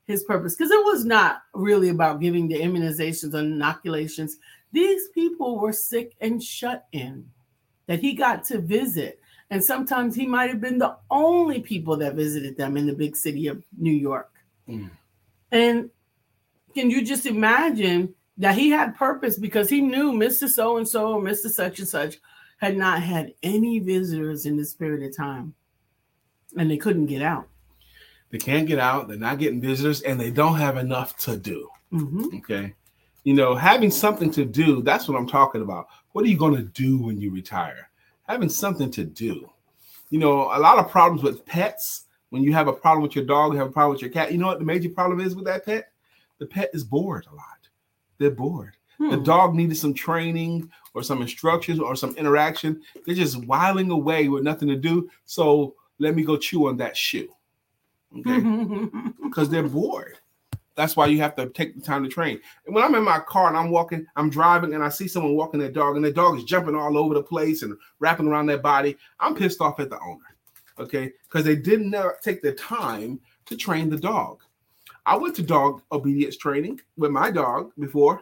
his purpose because it was not really about giving the immunizations and inoculations. These people were sick and shut in that he got to visit. And sometimes he might have been the only people that visited them in the big city of New York. Mm. And can you just imagine that he had purpose because he knew Mr. So and so or Mr. Such and such had not had any visitors in this period of time and they couldn't get out. They can't get out. They're not getting visitors, and they don't have enough to do. Mm-hmm. Okay. You know, having something to do, that's what I'm talking about. What are you going to do when you retire? Having something to do. You know, a lot of problems with pets. When you have a problem with your dog, you have a problem with your cat. You know what the major problem is with that pet? The pet is bored a lot. They're bored. Hmm. The dog needed some training or some instructions or some interaction. They're just whiling away with nothing to do. So let me go chew on that shoe okay? Because they're bored. That's why you have to take the time to train. And when I'm in my car and I'm walking, I'm driving, and I see someone walking their dog, and their dog is jumping all over the place and wrapping around their body, I'm pissed off at the owner, okay? Because they didn't take the time to train the dog. I went to dog obedience training with my dog before,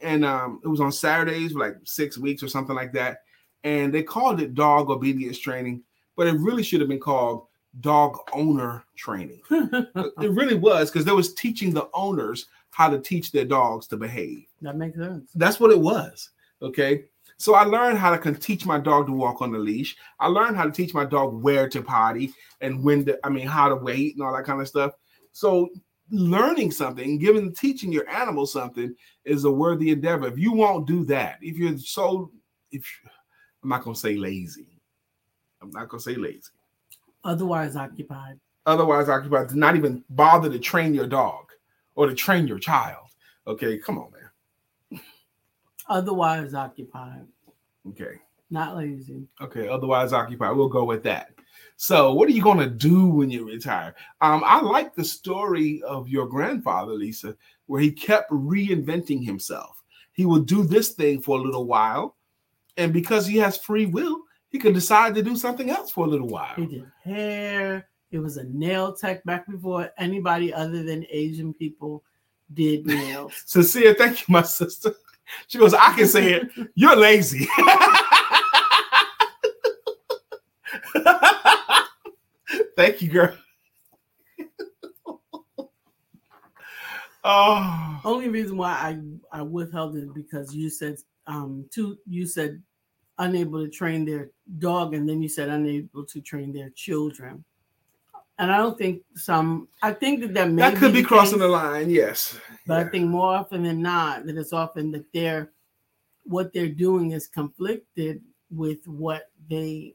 and um, it was on Saturdays for like six weeks or something like that. And they called it dog obedience training, but it really should have been called dog owner training. it really was because they was teaching the owners how to teach their dogs to behave. That makes sense. That's what it was. Okay. So I learned how to teach my dog to walk on the leash. I learned how to teach my dog where to potty and when to, I mean, how to wait and all that kind of stuff. So learning something, giving, teaching your animal something is a worthy endeavor. If you won't do that, if you're so, if I'm not going to say lazy, I'm not going to say lazy Otherwise occupied. Otherwise occupied. To not even bother to train your dog or to train your child. Okay, come on, man. Otherwise occupied. Okay. Not lazy. Okay, otherwise occupied. We'll go with that. So, what are you going to do when you retire? Um, I like the story of your grandfather, Lisa, where he kept reinventing himself. He will do this thing for a little while, and because he has free will, he could decide to do something else for a little while. He did hair. It was a nail tech back before anybody other than Asian people did nails. Sincere, thank you, my sister. She goes, I can say it. You're lazy. thank you, girl. oh. Only reason why I I withheld it because you said um two you said unable to train their dog, and then you said unable to train their children. And I don't think some. I think that that, that could be, be crossing case, the line. Yes, but yeah. I think more often than not that it's often that they're what they're doing is conflicted with what they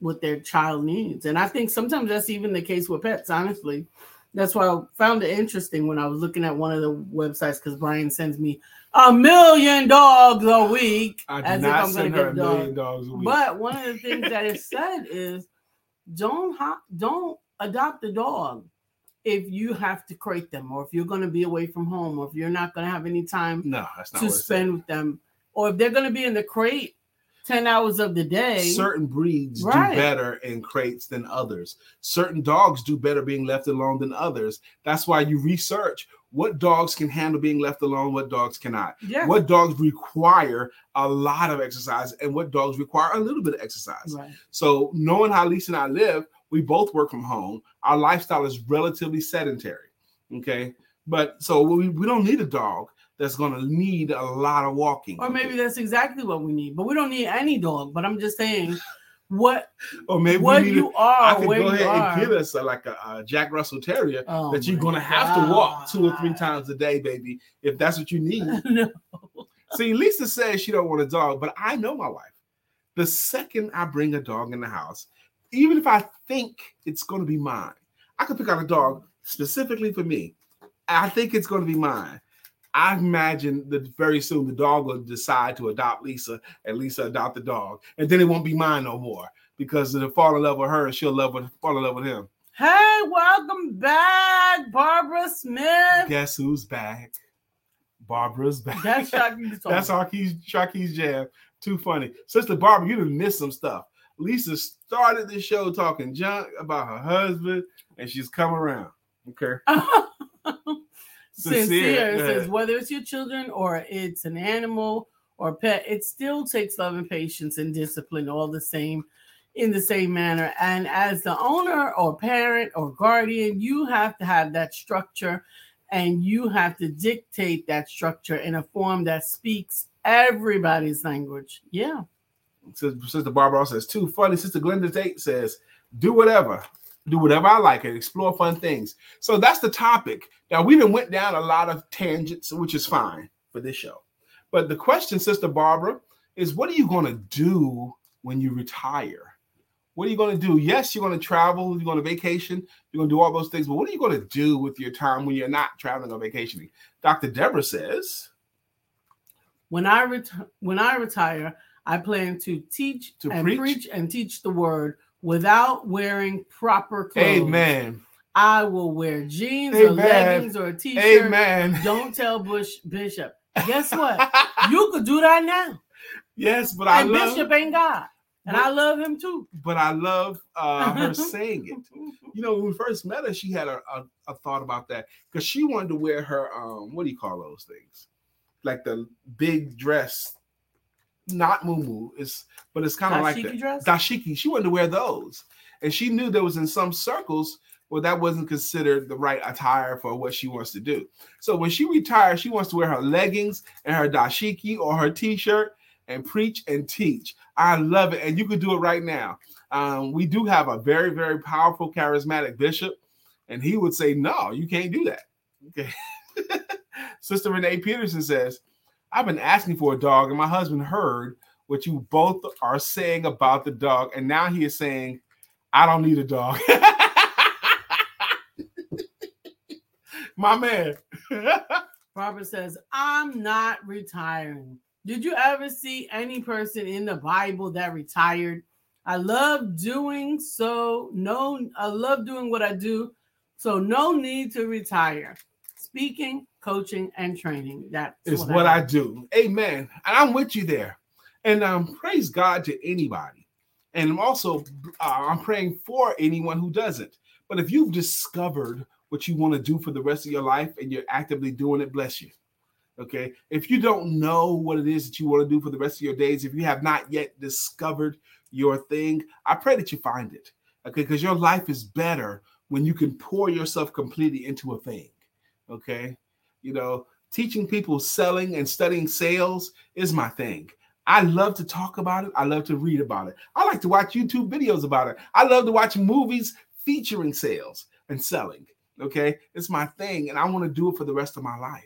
what their child needs. And I think sometimes that's even the case with pets. Honestly, that's why I found it interesting when I was looking at one of the websites because Brian sends me a million dogs a week. I do as not if I'm send her a million dogs a week. But one of the things that is said is don't don't adopt a dog if you have to crate them or if you're going to be away from home or if you're not going to have any time no, to spend with them or if they're going to be in the crate 10 hours of the day. Certain breeds right. do better in crates than others. Certain dogs do better being left alone than others. That's why you research what dogs can handle being left alone, what dogs cannot. Yeah. What dogs require a lot of exercise and what dogs require a little bit of exercise. Right. So, knowing how Lisa and I live, we both work from home. Our lifestyle is relatively sedentary. Okay. But so we, we don't need a dog that's going to need a lot of walking. Or maybe that's exactly what we need. But we don't need any dog. But I'm just saying, what or maybe what you to, are, I can go ahead are. and get us a, like a, a Jack Russell Terrier Oh that you're gonna have to walk two or three times a day, baby, if that's what you need. no. See, Lisa says she don't want a dog, but I know my wife. The second I bring a dog in the house, even if I think it's going to be mine, I could pick out a dog specifically for me. I think it's going to be mine. I imagine that very soon the dog will decide to adopt Lisa, and Lisa adopt the dog, and then it won't be mine no more because it'll fall in love with her, and she'll love with, fall in love with him. Hey, welcome back, Barbara Smith. Guess who's back? Barbara's back. That's shocking. That's Shaki's Shaki's jam. Too funny. Sister Barbara, you done missed some stuff. Lisa started the show talking junk about her husband, and she's come around. Okay. Sincere, Sincere, says whether it's your children or it's an animal or pet, it still takes love and patience and discipline all the same in the same manner. And as the owner or parent or guardian, you have to have that structure and you have to dictate that structure in a form that speaks everybody's language. Yeah. Sis- Sister Barbara says, too funny. Sister Glenda Tate says, do whatever. Do whatever I like and explore fun things. So that's the topic. Now we done went down a lot of tangents, which is fine for this show. But the question, Sister Barbara, is what are you going to do when you retire? What are you going to do? Yes, you're going to travel, you're going to vacation, you're going to do all those things, but what are you going to do with your time when you're not traveling or vacationing? Dr. Deborah says, When I ret- when I retire, I plan to teach To and preach? preach? and teach the word without wearing proper clothes. Amen. I will wear jeans or leggings or a t-shirt. Amen. Don't tell Bush Bishop. Guess what? you could do that now. yes, but I love Bishop ain't God. And I love him too. but I love uh, her saying it. You know, when we first met her, she had a, a, a thought about that because she wanted to wear her um, what do you call those things? Like the big dress, not muumuu. It's but it's kind of like Dashiki that. dress? Dashiki. She wanted to wear those, and she knew there was in some circles where that wasn't considered the right attire for what she wants to do. So when she retires, she wants to wear her leggings and her dashiki or her t-shirt and preach and teach. I love it, and you could do it right now. Um, we do have a very, very powerful, charismatic bishop, and he would say, "No, you can't do that." Okay. Sister Renee Peterson says, "I've been asking for a dog, and my husband heard what you both are saying about the dog, and now he is saying, I don't need a dog." my man. Barbara says, I'm not retiring. Did you ever see any person in the Bible that retired? I love doing so. No, I love doing what I do. So no need to retire. Speaking, coaching, and training. That's is what I do. Amen. And I'm with you there. And um, praise God to anybody. And I'm also uh, I'm praying for anyone who doesn't. But if you've discovered what you want to do for the rest of your life and you're actively doing it, bless you. Okay. If you don't know what it is that you want to do for the rest of your days, if you have not yet discovered your thing, I pray that you find it. Okay. Because your life is better when you can pour yourself completely into a thing. Okay. You know, teaching people selling and studying sales is my thing. I love to talk about it. I love to read about it. I like to watch YouTube videos about it. I love to watch movies featuring sales and selling. Okay. It's my thing. And I want to do it for the rest of my life.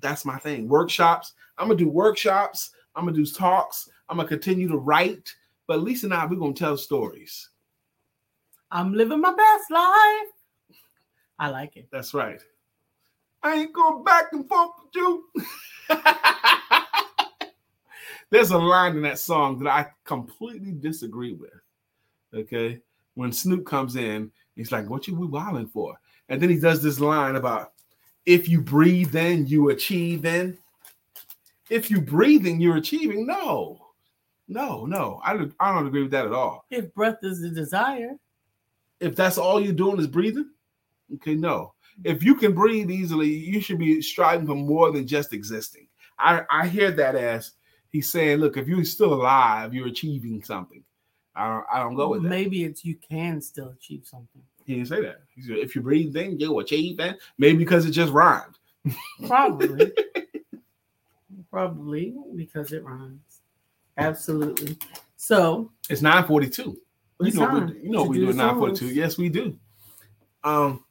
That's my thing. Workshops. I'm going to do workshops. I'm going to do talks. I'm going to continue to write. But Lisa and I, we're going to tell stories. I'm living my best life. I like it. That's right. I ain't going back and forth with you. There's a line in that song that I completely disagree with. Okay. When Snoop comes in, he's like, What you we wilding for? And then he does this line about if you breathe, then you achieve, then if you breathing, you're achieving. No, no, no. I don't, I don't agree with that at all. If breath is the desire, If that's all you're doing is breathing, okay, no. If you can breathe easily, you should be striving for more than just existing. I, I hear that as he's saying, look, if you're still alive, you're achieving something. I don't, I don't go with that. maybe it's you can still achieve something. He didn't say that. He said, if you breathe, then you'll achieve that. Maybe because it just rhymed. Probably. Probably because it rhymes. Absolutely. So It's 942. You know, we, you know we do do at 942. Yes, we do. Um,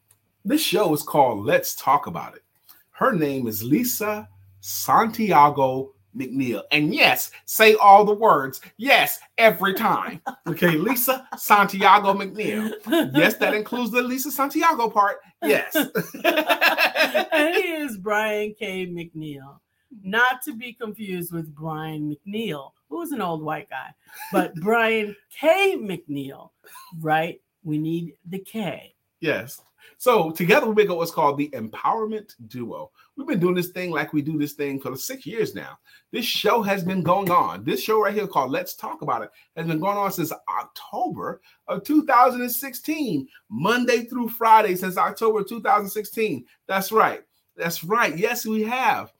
this show is called Let's Talk About It. Her name is Lisa Santiago McNeil. And yes, say all the words. Yes, every time. Okay, Lisa Santiago McNeil. Yes, that includes the Lisa Santiago part. Yes. and he is Brian K. McNeil. Not to be confused with Brian McNeil, who is an old white guy, but Brian K. McNeil, right? We need the K. Yes. So together we make up what's called the Empowerment Duo. We've been doing this thing like we do this thing for six years now. This show has been going on. This show right here called Let's Talk About It has been going on since October of 2016, Monday through Friday since October 2016. That's right. That's right. Yes, we have.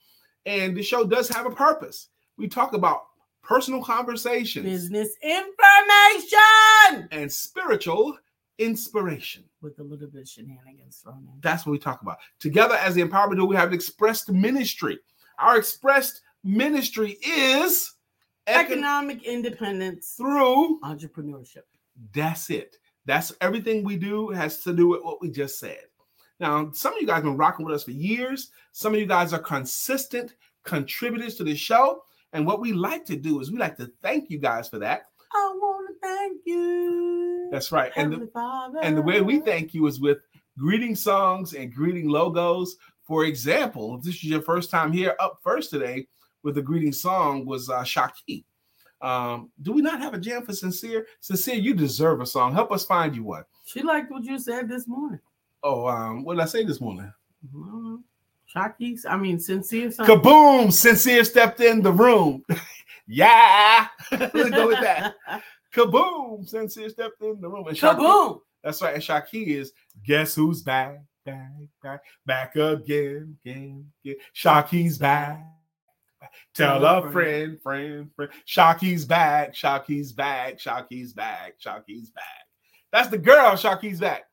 And the show does have a purpose. We talk about personal conversations Business information and spiritual inspiration. with a little bit of shenanigans thrown in. That's what we talk about. Together as the Empowerment Duo, we have an expressed ministry. Our expressed ministry is econ- Economic independence, through. entrepreneurship. That's it. That's everything we do has to do with what we just said. Now, some of you guys have been rocking with us for years. Some of you guys are consistent contributors to the show. And what we like to do is we like to thank you guys for that. Oh, to thank you. That's right. And the, Father. And the way we thank you is with greeting songs and greeting logos. For example, if this is your first time here, up first today with the greeting song was uh, Shaki. Um, do we not have a jam for Sincere? Sincere, you deserve a song. Help us find you one. She liked what you said this morning. Oh, um, what did I say this morning? Mhm. Shaki. I mean, sincere. Something. Kaboom! Sincere stepped in the room. yeah. Let's go with that. Kaboom! Sincere stepped in the room. And Shaki- Kaboom! That's right. And Shaki is guess who's back, back, back, back again, again, again. Shaki's back. Tell a friend, friend, friend. Shaki's back, Shaki's back, Shaki's back, Shaki's back. That's the girl, Shaki's back.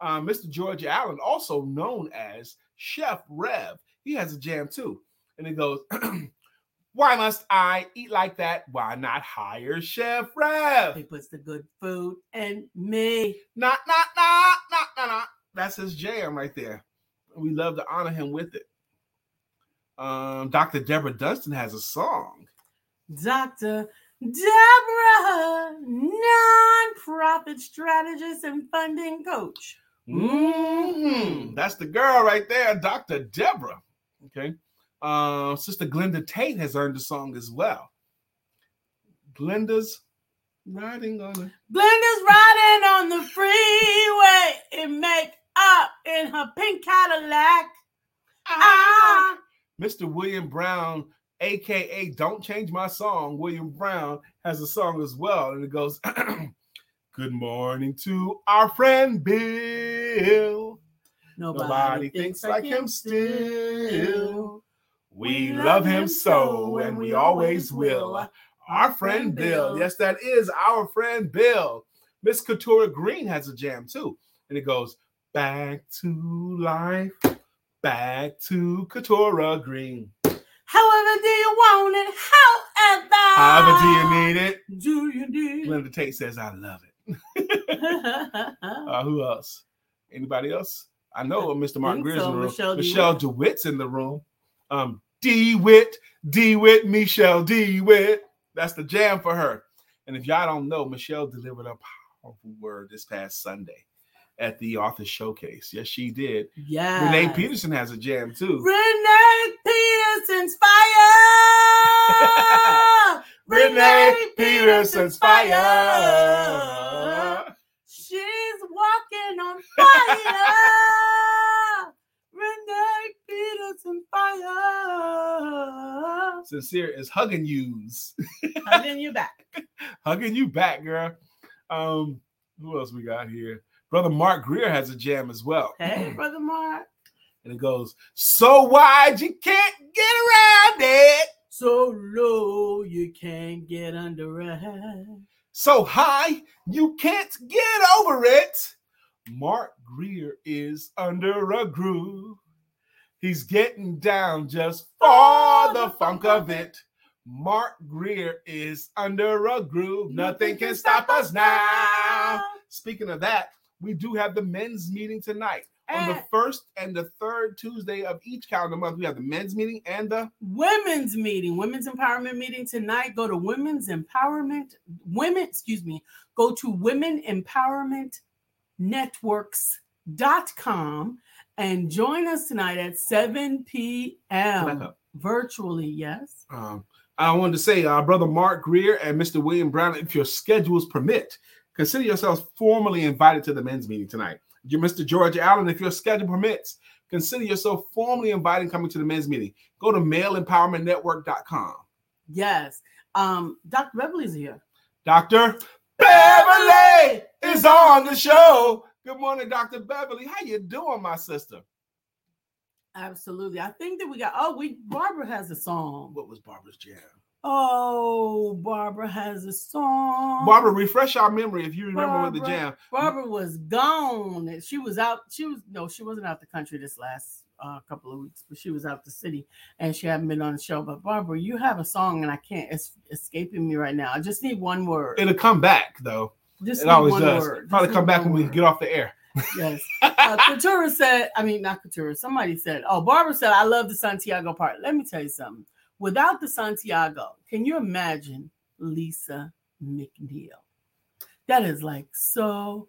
Uh, Mr. George Allen, also known as Chef Rev, he has a jam too. And it goes, Why must I eat like that? Why not hire Chef Rev? He puts the good food in me. Not, not, not, not, not, not. That's his jam right there. We love to honor him with it. Um, Dr. Deborah Dunstan has a song. Dr. Deborah, nonprofit strategist and funding coach. Mhm. That's the girl right there, Dr. Deborah. Okay. Uh, Sister Glenda Tate has earned the song as well. Glenda's riding on a Glenda's riding on the freeway in make up in her pink Cadillac. Ah, Mr. William Brown, aka Don't Change My Song, William Brown has a song as well. And it goes, Good morning to our friend Bill. nobody, Nobody thinks like him still. We love him so, and we always will. Our friend Bill. Yes, that is our friend Bill. Miss Katura Green has a jam too. And it goes, Back to life, back to Katura Green. However, do you want it? However, However, do you need it? Do you need Glenda Tate says, I love it. it? Uh, who else? Anybody else? I know Mr. Think Greer's so, in the room. Michelle Michelle, DeWitt's in the room. Um, DeWitt, DeWitt, Michelle DeWitt. That's the jam for her. And if y'all don't know, Michelle delivered a powerful word this past Sunday at the author showcase. Yes, she did. yeah. Renee Peterson has a jam too. Renee Peterson's fire. Renee Peterson's fire. She's walking on fire. Renee Peterson fire. Sincere is hugging yous. Hugging you back. hugging you back, girl. Um, who else we got here? Brother Mark Greer has a jam as well. Hey, brother Mark. And it goes, so wide you can't get around it. So low you can't get under it. So high you can't get over it. Mark Greer is under a groove. He's getting down just for the funk of it. Mark Greer is under a groove. Nothing can stop us now. Speaking of that, we do have the men's meeting tonight. On the first and the third Tuesday of each calendar month, we have the men's meeting and the women's meeting, women's empowerment meeting tonight. Go to women's empowerment, women, excuse me, go to women empowerment networks.com and join us tonight at 7 p.m. virtually. Yes. Um, I wanted to say, our brother Mark Greer and Mr. William Brown, if your schedules permit, consider yourselves formally invited to the men's meeting tonight. Mr. George Allen, if your schedule permits, consider yourself formally invited coming to the men's meeting. Go to maleempowermentnetwork.com. Yes. Um, Dr. Beverly's here. Dr. Beverly is on the show. Good morning, Dr. Beverly. How you doing, my sister? Absolutely. I think that we got oh, we Barbara has a song. What was Barbara's jam? Oh, Barbara has a song. Barbara, refresh our memory if you remember with the jam. Barbara was gone. She was out. She was no, she wasn't out the country this last uh, couple of weeks, but she was out the city and she hadn't been on the show. But Barbara, you have a song and I can't. It's escaping me right now. I just need one word. It'll come back though. Just It always one does. word. Probably Just come back when we get off the air. Yes. Uh, Katura said, I mean, not Katura, somebody said, oh, Barbara said, I love the Santiago part. Let me tell you something. Without the Santiago, can you imagine Lisa McNeil? That is like so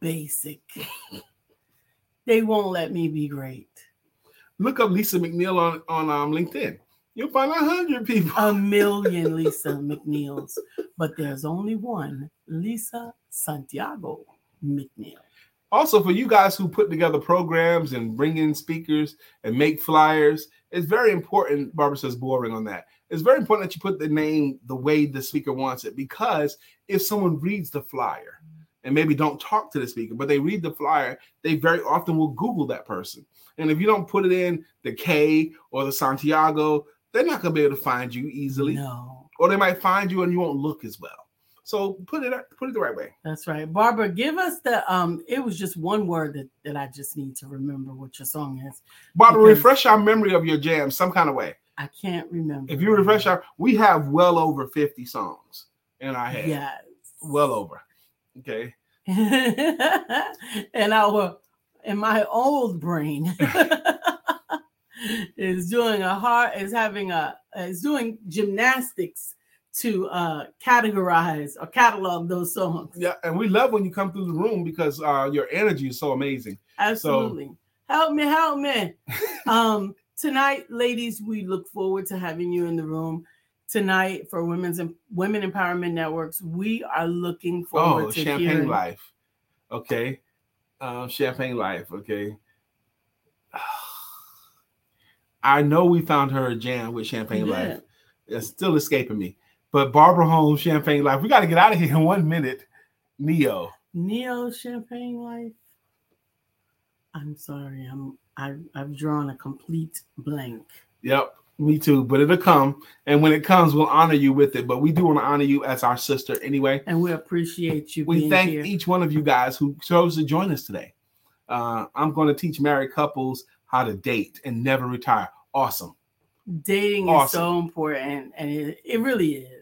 basic. they won't let me be great. Look up Lisa McNeil on on um, LinkedIn. You'll find a hundred people. A million Lisa McNeils, but there's only one Lisa Santiago McNeil. Also, for you guys who put together programs and bring in speakers and make flyers, it's very important. Barbara says boring on that. It's very important that you put the name the way the speaker wants it because if someone reads the flyer and maybe don't talk to the speaker, but they read the flyer, they very often will Google that person. And if you don't put it in the K or the Santiago, they're not going to be able to find you easily, No. or they might find you and you won't look as well. So put it put it the right way. That's right. Barbara, give us the um it was just one word that, that I just need to remember what your song is. Barbara, refresh our memory of your jam some kind of way. I can't remember. If you refresh our, we have well over 50 songs in our head. Yes. Well over. Okay. and our and my old brain is doing a hard is having a is doing gymnastics to uh categorize or catalog those songs. Yeah. And we love when you come through the room because uh, your energy is so amazing. Absolutely. help me, help me. um, tonight, ladies, we look forward to having you in the room tonight for Women's and Women Empowerment Networks. We are looking forward Oh, to Champagne hearing. Life. Okay. Um, Champagne Life. Okay. I know we found her a jam with Champagne We Life. It's still escaping me. But Barbara Holmes, Champagne Life. We got to get out of here in one minute. Ne-Yo. Neo Champagne Life. I'm sorry, I'm I, I've drawn a complete blank. Yep, me too. But it'll come, and when it comes, we'll honor you with it. But we do want to honor you as our sister anyway. And we appreciate you We thank here. each one of you guys who chose to join us today. Uh, I'm going to teach married couples how to date and never retire. Awesome. dating is so important and it, it really is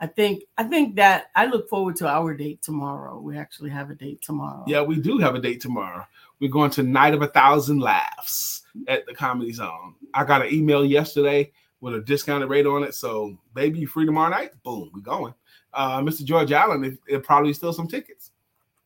i think i think that i look forward to our date tomorrow we actually have a date tomorrow Yeah, we do have a date tomorrow. We're going to Night of a Thousand Laughs at the Comedy Zone. I got an email yesterday with a discounted rate on it. So, baby, you free tomorrow night? Boom, we're going. Uh, Mr. George Allen, it, it probably still some tickets.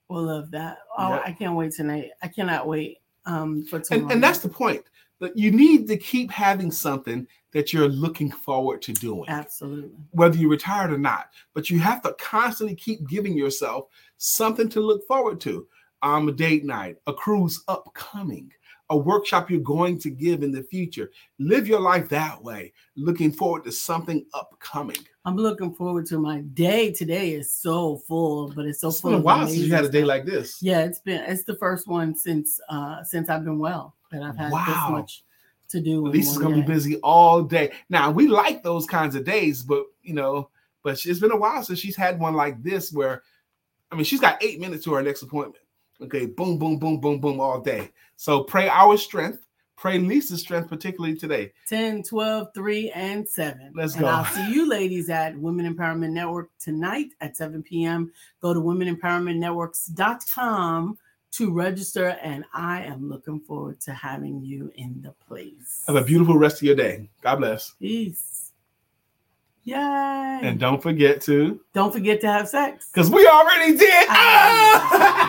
we'll love that oh Yeah. i can't wait tonight i cannot wait um for tomorrow And, and that's the point. That you need to keep having something that you're looking forward to doing. absolutely whether you're retired or not. But you have to constantly keep giving yourself something to look forward to. Um, a date night, a cruise upcoming, a workshop you're going to give in the future. Live your life that way, looking forward to something upcoming. i'm looking forward to my day today is so full but it's so It's full been a of while since you had a day like this. yeah it's been it's the first one since uh since i've been well that i've had this Wow. much to do Lisa's gonna be busy all day. Now we like those kinds of days, but you know, but it's been a while since she's had one like this where I mean she's got eight minutes to her next appointment. Okay, boom, boom, boom, boom, boom all day. So pray our strength, Pray Lisa's strength, particularly today. 10, 12, 3, and 7. Let's and go. I'll see you ladies at Women Empowerment Network tonight at 7 p.m. Go to womenempowermentnetworks.com to register, and I am looking forward to having you in the place. Have a beautiful rest of your day. God bless. Peace. Yay. And don't forget to, don't forget to have sex. because we already did.